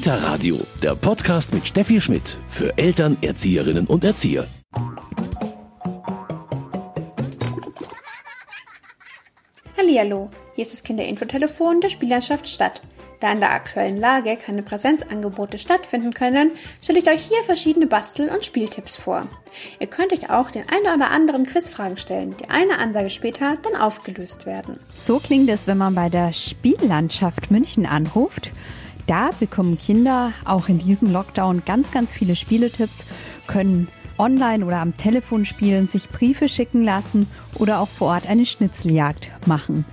Kita Radio, der Podcast mit Steffi Schmidt für Eltern, Erzieherinnen und Erzieher. Hallihallo, hier ist das Kinderinfotelefon der Spiellandschaft Stadt. Da in der aktuellen Lage keine Präsenzangebote stattfinden können, stelle ich euch hier verschiedene Bastel- und Spieltipps vor. Ihr könnt euch auch den einen oder anderen Quizfragen stellen, die eine Ansage später dann aufgelöst werden. So klingt es, wenn man bei der Spiellandschaft München anruft. Da bekommen Kinder auch in diesem Lockdown ganz, ganz viele Spieletipps, können online oder am Telefon spielen, sich Briefe schicken lassen oder auch vor Ort eine Schnitzeljagd machen.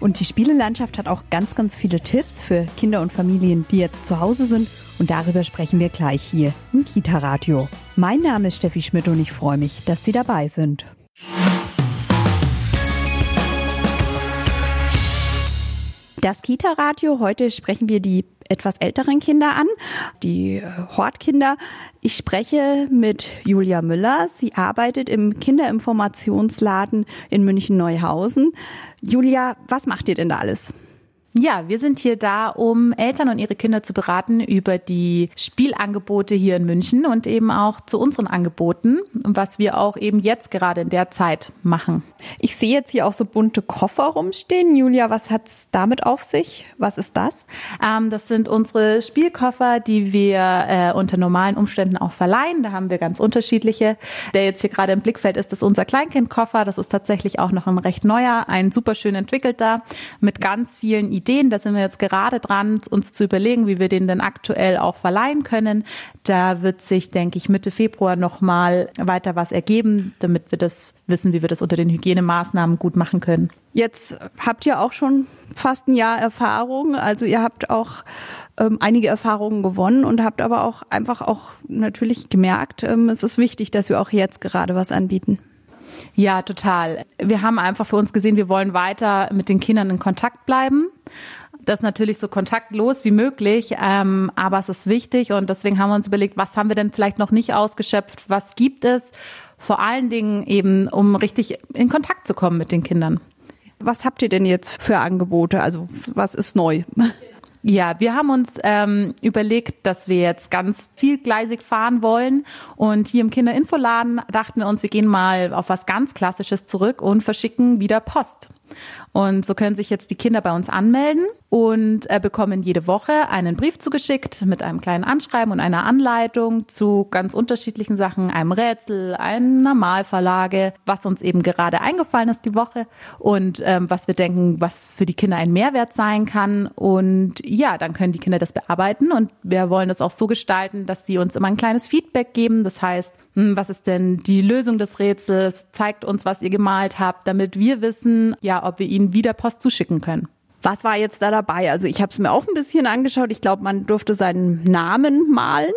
Und die Spielelandschaft hat auch ganz, ganz viele Tipps für Kinder und Familien, die jetzt zu Hause sind. Und darüber sprechen wir gleich hier im Kita-Radio. Mein Name ist Steffi Schmidt und ich freue mich, dass Sie dabei sind. Das Kita-Radio, heute sprechen wir die etwas älteren Kinder an, die äh, Hortkinder. Ich spreche mit Julia Müller. Sie arbeitet im Kinderinformationsladen in München-Neuhausen. Julia, was macht ihr denn da alles? Ja, wir sind hier da, um Eltern und ihre Kinder zu beraten über die Spielangebote hier in München und eben auch zu unseren Angeboten, was wir auch eben jetzt gerade in der Zeit machen. Ich sehe jetzt hier auch so bunte Koffer rumstehen. Julia, was hat's damit auf sich? Was ist das? Ähm, das sind unsere Spielkoffer, die wir äh, unter normalen Umständen auch verleihen. Da haben wir ganz unterschiedliche. Der jetzt hier gerade im Blickfeld ist, ist unser Kleinkindkoffer. Das ist tatsächlich auch noch ein recht neuer, ein super schön entwickelter mit ganz vielen Ideen Ideen. Da sind wir jetzt gerade dran, uns zu überlegen, wie wir den denn aktuell auch verleihen können. Da wird sich, denke ich, Mitte Februar nochmal weiter was ergeben, damit wir das wissen, wie wir das unter den Hygienemaßnahmen gut machen können. Jetzt habt ihr auch schon fast ein Jahr Erfahrung. Also ihr habt auch ähm, einige Erfahrungen gewonnen und habt aber auch einfach auch natürlich gemerkt, ähm, es ist wichtig, dass wir auch jetzt gerade was anbieten. Ja, total. Wir haben einfach für uns gesehen, wir wollen weiter mit den Kindern in Kontakt bleiben. Das ist natürlich so kontaktlos wie möglich, ähm, aber es ist wichtig und deswegen haben wir uns überlegt, was haben wir denn vielleicht noch nicht ausgeschöpft, was gibt es, vor allen Dingen eben, um richtig in Kontakt zu kommen mit den Kindern. Was habt ihr denn jetzt für Angebote? Also was ist neu? Ja, wir haben uns ähm, überlegt, dass wir jetzt ganz vielgleisig fahren wollen. Und hier im Kinderinfoladen dachten wir uns, wir gehen mal auf was ganz Klassisches zurück und verschicken wieder Post. Und so können sich jetzt die Kinder bei uns anmelden und äh, bekommen jede Woche einen Brief zugeschickt mit einem kleinen Anschreiben und einer Anleitung zu ganz unterschiedlichen Sachen, einem Rätsel, einer Malverlage, was uns eben gerade eingefallen ist die Woche und ähm, was wir denken, was für die Kinder ein Mehrwert sein kann. Und ja, dann können die Kinder das bearbeiten und wir wollen das auch so gestalten, dass sie uns immer ein kleines Feedback geben. Das heißt, was ist denn die Lösung des Rätsels? Zeigt uns, was ihr gemalt habt, damit wir wissen, ja, ob wir ihnen wieder Post zuschicken können. Was war jetzt da dabei? Also ich habe es mir auch ein bisschen angeschaut. Ich glaube, man durfte seinen Namen malen.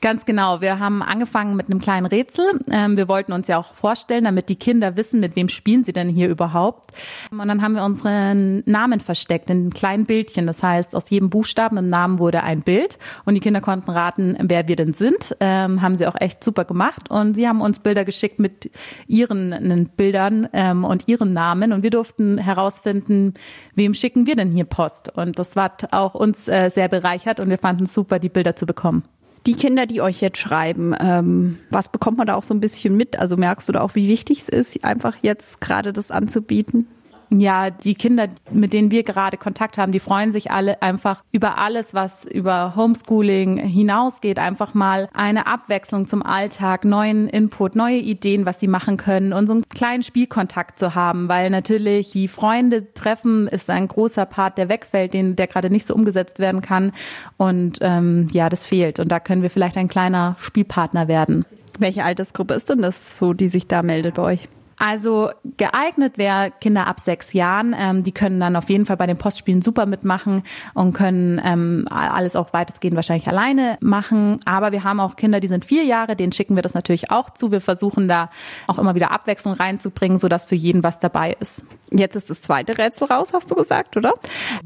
Ganz genau. Wir haben angefangen mit einem kleinen Rätsel. Ähm, wir wollten uns ja auch vorstellen, damit die Kinder wissen, mit wem spielen sie denn hier überhaupt. Und dann haben wir unseren Namen versteckt in kleinen Bildchen. Das heißt, aus jedem Buchstaben im Namen wurde ein Bild und die Kinder konnten raten, wer wir denn sind. Ähm, haben sie auch echt super gemacht. Und sie haben uns Bilder geschickt mit ihren Bildern ähm, und ihrem Namen. Und wir durften herausfinden, wem schicken wir denn hier Post. Und das war auch uns äh, sehr bereichert und wir fanden es super, die Bilder zu bekommen. Die Kinder, die euch jetzt schreiben, ähm, was bekommt man da auch so ein bisschen mit? Also merkst du da auch, wie wichtig es ist, einfach jetzt gerade das anzubieten? Ja, die Kinder, mit denen wir gerade Kontakt haben, die freuen sich alle einfach über alles, was über Homeschooling hinausgeht, einfach mal eine Abwechslung zum Alltag, neuen Input, neue Ideen, was sie machen können und so einen kleinen Spielkontakt zu haben, weil natürlich die Freunde treffen ist ein großer Part, der wegfällt, den, der gerade nicht so umgesetzt werden kann und ähm, ja, das fehlt und da können wir vielleicht ein kleiner Spielpartner werden. Welche Altersgruppe ist denn das so, die sich da meldet bei euch? Also geeignet wäre Kinder ab sechs Jahren. Ähm, die können dann auf jeden Fall bei den Postspielen super mitmachen und können ähm, alles auch weitestgehend wahrscheinlich alleine machen. Aber wir haben auch Kinder, die sind vier Jahre, denen schicken wir das natürlich auch zu. Wir versuchen da auch immer wieder Abwechslung reinzubringen, sodass für jeden was dabei ist. Jetzt ist das zweite Rätsel raus, hast du gesagt, oder?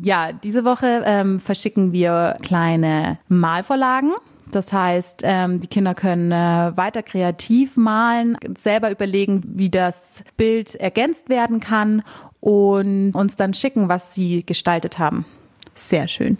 Ja, diese Woche ähm, verschicken wir kleine Malvorlagen. Das heißt, ähm, die Kinder können äh, weiter kreativ malen, selber überlegen, wie das Bild ergänzt werden kann und uns dann schicken, was sie gestaltet haben. Sehr schön.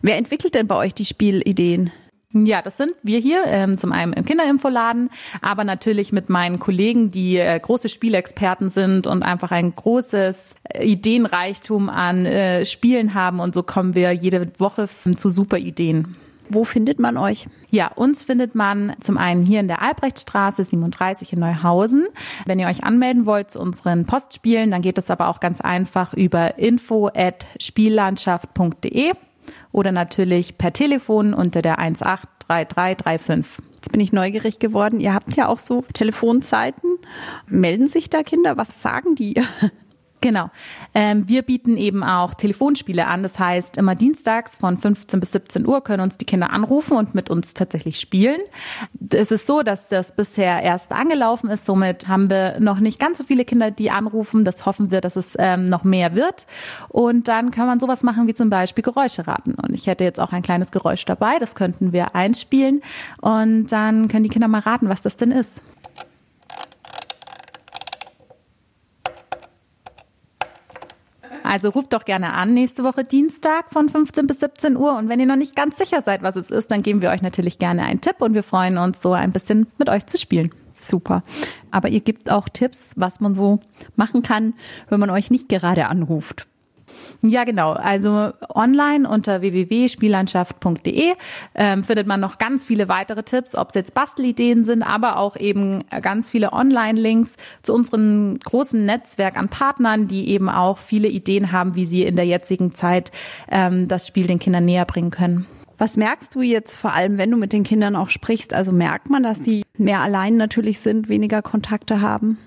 Wer entwickelt denn bei euch die Spielideen? Ja, das sind wir hier, ähm, zum einen im Kinderinfoladen, aber natürlich mit meinen Kollegen, die äh, große Spielexperten sind und einfach ein großes äh, Ideenreichtum an äh, Spielen haben. Und so kommen wir jede Woche zu super Ideen. Wo findet man euch? Ja, uns findet man zum einen hier in der Albrechtstraße 37 in Neuhausen. Wenn ihr euch anmelden wollt zu unseren Postspielen, dann geht es aber auch ganz einfach über info at spiellandschaft.de oder natürlich per Telefon unter der 183335. Jetzt bin ich neugierig geworden. Ihr habt ja auch so Telefonzeiten. Melden sich da Kinder? Was sagen die? Genau. Ähm, wir bieten eben auch Telefonspiele an. Das heißt, immer dienstags von 15 bis 17 Uhr können uns die Kinder anrufen und mit uns tatsächlich spielen. Es ist so, dass das bisher erst angelaufen ist. Somit haben wir noch nicht ganz so viele Kinder, die anrufen. Das hoffen wir, dass es ähm, noch mehr wird. Und dann kann man sowas machen wie zum Beispiel Geräusche raten. Und ich hätte jetzt auch ein kleines Geräusch dabei. Das könnten wir einspielen. Und dann können die Kinder mal raten, was das denn ist. Also ruft doch gerne an nächste Woche Dienstag von 15 bis 17 Uhr. Und wenn ihr noch nicht ganz sicher seid, was es ist, dann geben wir euch natürlich gerne einen Tipp und wir freuen uns so ein bisschen mit euch zu spielen. Super. Aber ihr gebt auch Tipps, was man so machen kann, wenn man euch nicht gerade anruft. Ja, genau. Also online unter www.spiellandschaft.de ähm, findet man noch ganz viele weitere Tipps, ob es jetzt Bastelideen sind, aber auch eben ganz viele Online-Links zu unserem großen Netzwerk an Partnern, die eben auch viele Ideen haben, wie sie in der jetzigen Zeit ähm, das Spiel den Kindern näher bringen können. Was merkst du jetzt vor allem, wenn du mit den Kindern auch sprichst? Also merkt man, dass sie mehr allein natürlich sind, weniger Kontakte haben?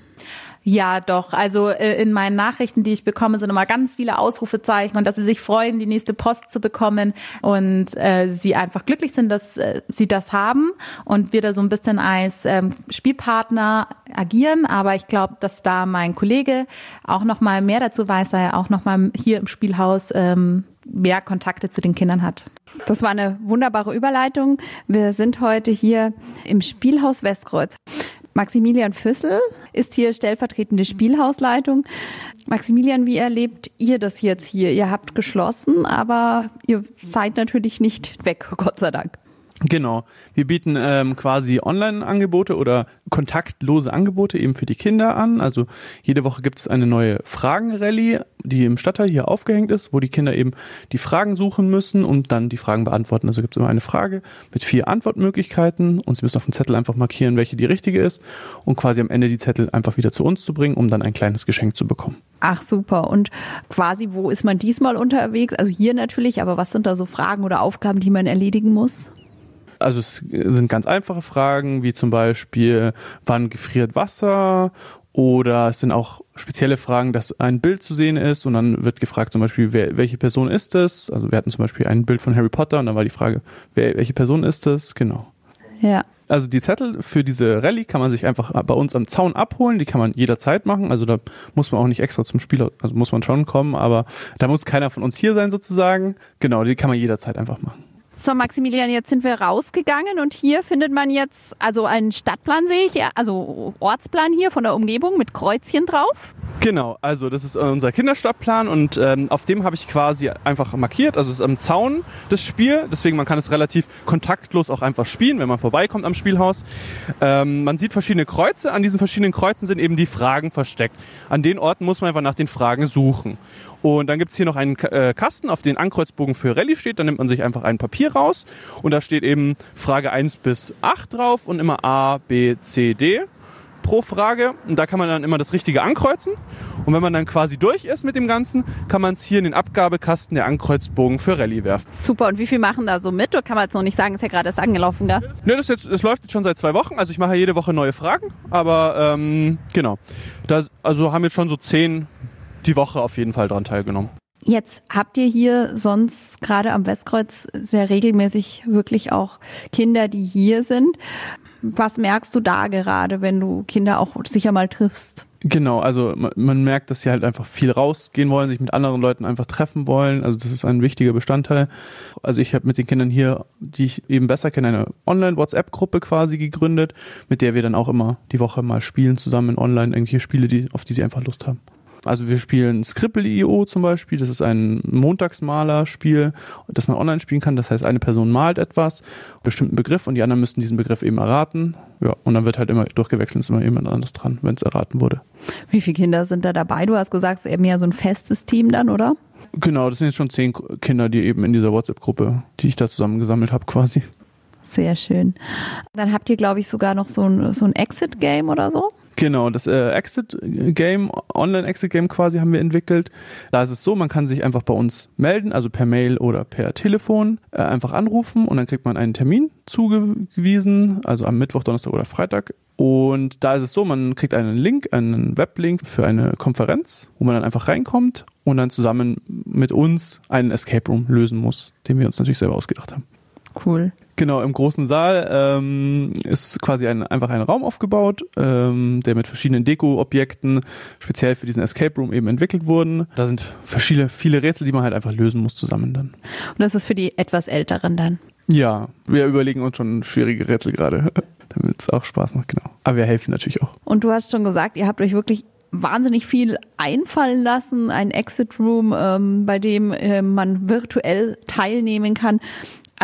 Ja, doch. Also äh, in meinen Nachrichten, die ich bekomme, sind immer ganz viele Ausrufezeichen und dass sie sich freuen, die nächste Post zu bekommen und äh, sie einfach glücklich sind, dass äh, sie das haben und wir da so ein bisschen als ähm, Spielpartner agieren. Aber ich glaube, dass da mein Kollege auch noch mal mehr dazu weiß, da er auch noch mal hier im Spielhaus ähm, mehr Kontakte zu den Kindern hat. Das war eine wunderbare Überleitung. Wir sind heute hier im Spielhaus Westkreuz. Maximilian Füssel ist hier stellvertretende Spielhausleitung. Maximilian, wie erlebt ihr das jetzt hier? Ihr habt geschlossen, aber ihr seid natürlich nicht weg, Gott sei Dank. Genau. Wir bieten ähm, quasi Online-Angebote oder kontaktlose Angebote eben für die Kinder an. Also jede Woche gibt es eine neue Fragen-Rallye, die im Stadtteil hier aufgehängt ist, wo die Kinder eben die Fragen suchen müssen und dann die Fragen beantworten. Also gibt es immer eine Frage mit vier Antwortmöglichkeiten und sie müssen auf dem Zettel einfach markieren, welche die richtige ist und quasi am Ende die Zettel einfach wieder zu uns zu bringen, um dann ein kleines Geschenk zu bekommen. Ach super. Und quasi, wo ist man diesmal unterwegs? Also hier natürlich, aber was sind da so Fragen oder Aufgaben, die man erledigen muss? Also es sind ganz einfache Fragen, wie zum Beispiel, wann gefriert Wasser? Oder es sind auch spezielle Fragen, dass ein Bild zu sehen ist und dann wird gefragt zum Beispiel, wer, welche Person ist es? Also wir hatten zum Beispiel ein Bild von Harry Potter und dann war die Frage, wer, welche Person ist es? Genau. Ja. Also die Zettel für diese Rallye kann man sich einfach bei uns am Zaun abholen, die kann man jederzeit machen. Also da muss man auch nicht extra zum Spiel, also muss man schon kommen, aber da muss keiner von uns hier sein sozusagen. Genau, die kann man jederzeit einfach machen. So, Maximilian, jetzt sind wir rausgegangen und hier findet man jetzt also einen Stadtplan, sehe ich, also Ortsplan hier von der Umgebung mit Kreuzchen drauf. Genau, also das ist unser Kinderstadtplan und ähm, auf dem habe ich quasi einfach markiert, also es ist am Zaun das Spiel, deswegen man kann es relativ kontaktlos auch einfach spielen, wenn man vorbeikommt am Spielhaus. Ähm, man sieht verschiedene Kreuze, an diesen verschiedenen Kreuzen sind eben die Fragen versteckt. An den Orten muss man einfach nach den Fragen suchen. Und dann gibt's hier noch einen äh, Kasten, auf den Ankreuzbogen für Rallye steht. Da nimmt man sich einfach ein Papier raus und da steht eben Frage 1 bis 8 drauf und immer A, B, C, D pro Frage. Und da kann man dann immer das Richtige ankreuzen. Und wenn man dann quasi durch ist mit dem Ganzen, kann man es hier in den Abgabekasten der Ankreuzbogen für Rallye werfen. Super. Und wie viel machen da so mit? Oder kann man jetzt noch nicht sagen, ist ja gerade erst angelaufen da? Ne, das, jetzt, das läuft jetzt schon seit zwei Wochen. Also ich mache jede Woche neue Fragen. Aber ähm, genau. Das, also haben jetzt schon so zehn die Woche auf jeden Fall daran teilgenommen. Jetzt habt ihr hier sonst gerade am Westkreuz sehr regelmäßig wirklich auch Kinder, die hier sind. Was merkst du da gerade, wenn du Kinder auch sicher mal triffst? Genau, also man, merkt, dass sie halt einfach viel rausgehen wollen, sich mit anderen Leuten einfach treffen wollen. Also das ist ein wichtiger Bestandteil. Also ich habe mit den Kindern hier, die ich eben besser kenne, eine Online-WhatsApp-Gruppe quasi gegründet, mit der wir dann auch immer die Woche mal spielen zusammen in online irgendwelche Spiele, die, auf die sie einfach Lust haben. Also wir spielen Scribble.io zum Beispiel. Das ist ein Montagsmaler-Spiel, das man online spielen kann. Das heißt, eine Person malt etwas, einen bestimmten Begriff und die anderen müssen diesen Begriff eben erraten. Ja, und dann wird halt immer durchgewechselt, ist immer jemand anderes dran, wenn es erraten wurde. Wie viele Kinder sind da dabei? Du hast gesagt, es ist eher so ein festes Team dann, oder? Genau, das sind jetzt schon zehn Kinder, die eben in dieser WhatsApp-Gruppe, die ich da zusammengesammelt habe, quasi. Sehr schön. Dann habt ihr, glaube ich, sogar noch so ein, so ein Exit-Game oder so? Genau, das äh, Exit-Game, Online-Exit-Game quasi haben wir entwickelt. Da ist es so, man kann sich einfach bei uns melden, also per Mail oder per Telefon, äh, einfach anrufen und dann kriegt man einen Termin zugewiesen, also am Mittwoch, Donnerstag oder Freitag. Und da ist es so, man kriegt einen Link, einen Weblink für eine Konferenz, wo man dann einfach reinkommt und dann zusammen mit uns einen Escape Room lösen muss, den wir uns natürlich selber ausgedacht haben. Cool. Genau, im großen Saal ähm, ist quasi ein, einfach ein Raum aufgebaut, ähm, der mit verschiedenen Deko-Objekten speziell für diesen Escape Room eben entwickelt wurden. Da sind verschiedene, viele Rätsel, die man halt einfach lösen muss zusammen dann. Und das ist für die etwas Älteren dann? Ja, wir überlegen uns schon schwierige Rätsel gerade, damit es auch Spaß macht, genau. Aber wir helfen natürlich auch. Und du hast schon gesagt, ihr habt euch wirklich wahnsinnig viel einfallen lassen, ein Exit Room, ähm, bei dem äh, man virtuell teilnehmen kann.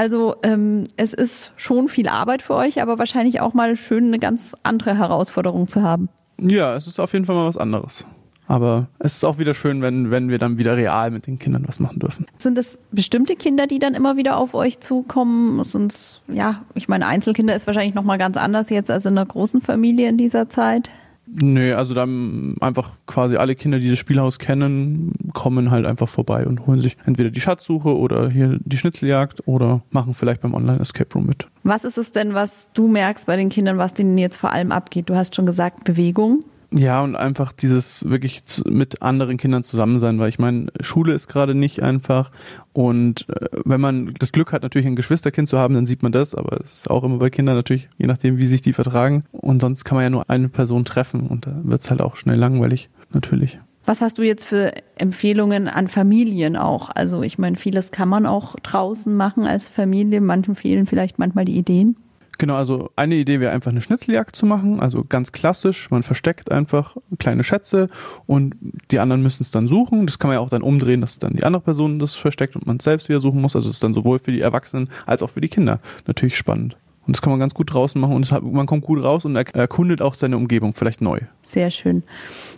Also ähm, es ist schon viel Arbeit für euch, aber wahrscheinlich auch mal schön, eine ganz andere Herausforderung zu haben. Ja, es ist auf jeden Fall mal was anderes. Aber es ist auch wieder schön, wenn, wenn wir dann wieder real mit den Kindern was machen dürfen. Sind es bestimmte Kinder, die dann immer wieder auf euch zukommen? Sind ja, ich meine, Einzelkinder ist wahrscheinlich nochmal ganz anders jetzt als in einer großen Familie in dieser Zeit. Nee, also dann einfach quasi alle Kinder, die das Spielhaus kennen, kommen halt einfach vorbei und holen sich entweder die Schatzsuche oder hier die Schnitzeljagd oder machen vielleicht beim Online-Escape Room mit. Was ist es denn, was du merkst bei den Kindern, was denen jetzt vor allem abgeht? Du hast schon gesagt, Bewegung. Ja, und einfach dieses wirklich mit anderen Kindern zusammen sein, weil ich meine, Schule ist gerade nicht einfach und äh, wenn man das Glück hat, natürlich ein Geschwisterkind zu haben, dann sieht man das, aber es ist auch immer bei Kindern natürlich, je nachdem, wie sich die vertragen und sonst kann man ja nur eine Person treffen und da wird es halt auch schnell langweilig, natürlich. Was hast du jetzt für Empfehlungen an Familien auch? Also ich meine, vieles kann man auch draußen machen als Familie, manchen fehlen vielleicht manchmal die Ideen. Genau, also eine Idee wäre einfach eine Schnitzeljagd zu machen, also ganz klassisch. Man versteckt einfach kleine Schätze und die anderen müssen es dann suchen. Das kann man ja auch dann umdrehen, dass dann die andere Person das versteckt und man es selbst wieder suchen muss. Also es ist dann sowohl für die Erwachsenen als auch für die Kinder natürlich spannend. Und das kann man ganz gut draußen machen und hat, man kommt gut raus und erkundet auch seine Umgebung vielleicht neu. Sehr schön.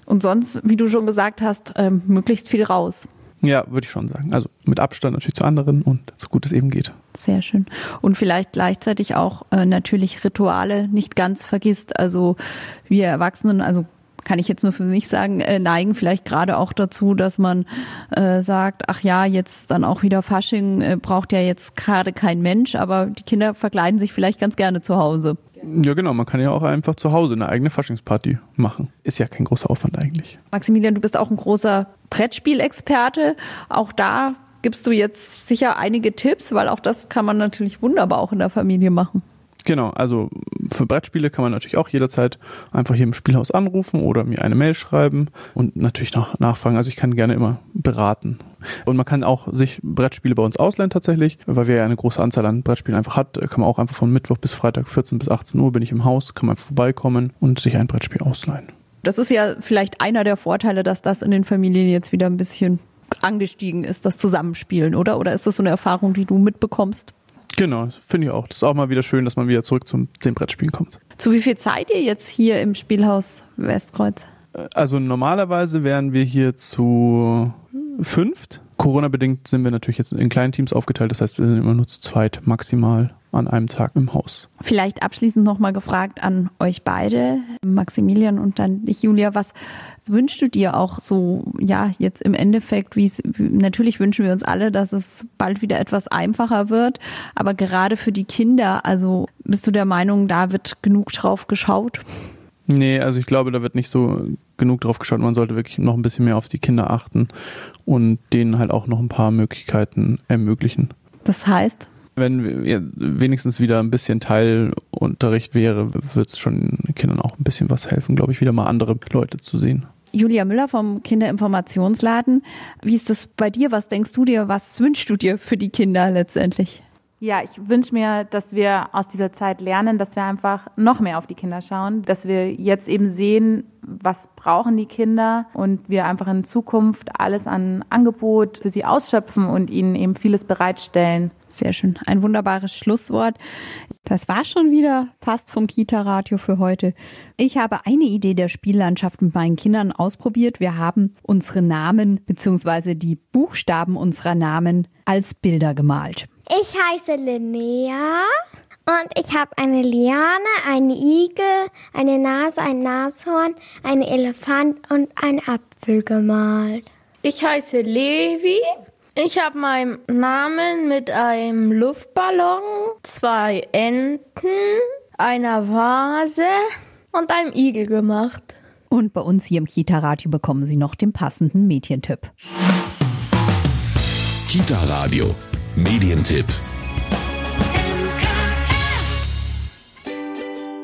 Und sonst, wie du schon gesagt hast, ähm, möglichst viel raus. Ja, würde ich schon sagen. Also mit Abstand natürlich zu anderen und so gut es eben geht. Sehr schön. Und vielleicht gleichzeitig auch äh, natürlich Rituale nicht ganz vergisst. Also wir Erwachsenen, also kann ich jetzt nur für mich sagen, äh, neigen vielleicht gerade auch dazu, dass man äh, sagt, ach ja, jetzt dann auch wieder Fasching äh, braucht ja jetzt gerade kein Mensch, aber die Kinder verkleiden sich vielleicht ganz gerne zu Hause. Ja, genau. Man kann ja auch einfach zu Hause eine eigene Faschingsparty machen. Ist ja kein großer Aufwand eigentlich. Maximilian, du bist auch ein großer Brettspielexperte. Auch da gibst du jetzt sicher einige Tipps, weil auch das kann man natürlich wunderbar auch in der Familie machen. Genau, also für Brettspiele kann man natürlich auch jederzeit einfach hier im Spielhaus anrufen oder mir eine Mail schreiben und natürlich noch nachfragen. Also ich kann gerne immer beraten. Und man kann auch sich Brettspiele bei uns ausleihen tatsächlich, weil wir ja eine große Anzahl an Brettspielen einfach hat. Kann man auch einfach von Mittwoch bis Freitag 14 bis 18 Uhr bin ich im Haus, kann man vorbeikommen und sich ein Brettspiel ausleihen. Das ist ja vielleicht einer der Vorteile, dass das in den Familien jetzt wieder ein bisschen angestiegen ist, das Zusammenspielen, oder? Oder ist das so eine Erfahrung, die du mitbekommst? Genau, finde ich auch. Das ist auch mal wieder schön, dass man wieder zurück zum dem Brettspielen kommt. Zu wie viel seid ihr jetzt hier im Spielhaus Westkreuz? Also normalerweise wären wir hier zu fünft. Corona-bedingt sind wir natürlich jetzt in kleinen Teams aufgeteilt. Das heißt, wir sind immer nur zu zweit maximal an einem Tag im Haus. Vielleicht abschließend nochmal gefragt an euch beide, Maximilian und dann dich, Julia, was wünschst du dir auch so, ja, jetzt im Endeffekt, wie es, natürlich wünschen wir uns alle, dass es bald wieder etwas einfacher wird, aber gerade für die Kinder, also bist du der Meinung, da wird genug drauf geschaut? Nee, also ich glaube, da wird nicht so genug drauf geschaut. Man sollte wirklich noch ein bisschen mehr auf die Kinder achten und denen halt auch noch ein paar Möglichkeiten ermöglichen. Das heißt? Wenn ja, wenigstens wieder ein bisschen Teilunterricht wäre, wird es schon den Kindern auch ein bisschen was helfen, glaube ich, wieder mal andere Leute zu sehen. Julia Müller vom Kinderinformationsladen. Wie ist das bei dir? Was denkst du dir? Was wünschst du dir für die Kinder letztendlich? Ja, ich wünsche mir, dass wir aus dieser Zeit lernen, dass wir einfach noch mehr auf die Kinder schauen, dass wir jetzt eben sehen, was brauchen die Kinder und wir einfach in Zukunft alles an Angebot für sie ausschöpfen und ihnen eben vieles bereitstellen. Sehr schön. Ein wunderbares Schlusswort. Das war schon wieder fast vom Kita-Radio für heute. Ich habe eine Idee der Spiellandschaft mit meinen Kindern ausprobiert. Wir haben unsere Namen bzw. die Buchstaben unserer Namen als Bilder gemalt. Ich heiße Linnea und ich habe eine Liane, einen Igel, eine Nase, ein Nashorn, einen Elefant und einen Apfel gemalt. Ich heiße Levi. Ich habe meinen Namen mit einem Luftballon, zwei Enten, einer Vase und einem Igel gemacht. Und bei uns hier im Kita-Radio bekommen Sie noch den passenden Medientipp. Kita Radio Medientipp.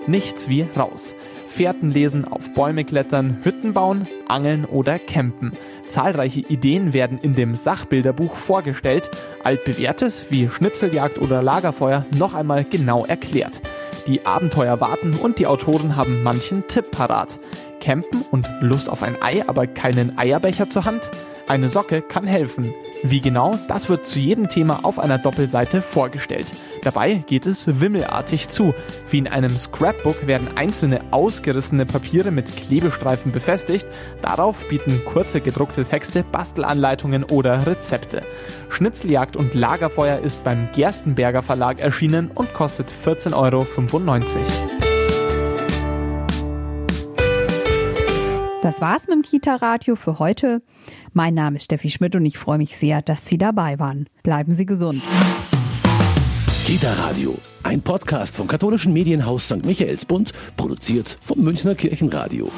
Nichts wie raus. Fährten lesen, auf Bäume klettern, Hütten bauen, angeln oder campen. Zahlreiche Ideen werden in dem Sachbilderbuch vorgestellt, altbewährtes wie Schnitzeljagd oder Lagerfeuer noch einmal genau erklärt. Die Abenteuer warten und die Autoren haben manchen Tipp parat. Campen und Lust auf ein Ei, aber keinen Eierbecher zur Hand? Eine Socke kann helfen. Wie genau, das wird zu jedem Thema auf einer Doppelseite vorgestellt. Dabei geht es wimmelartig zu. Wie in einem Scrapbook werden einzelne ausgerissene Papiere mit Klebestreifen befestigt. Darauf bieten kurze gedruckte Texte, Bastelanleitungen oder Rezepte. Schnitzeljagd und Lagerfeuer ist beim Gerstenberger Verlag erschienen und kostet 14,95 Euro. Das war's mit dem Kita-Radio für heute. Mein Name ist Steffi Schmidt und ich freue mich sehr, dass Sie dabei waren. Bleiben Sie gesund. Kita Radio, ein Podcast vom katholischen Medienhaus St. Michaelsbund, produziert vom Münchner Kirchenradio.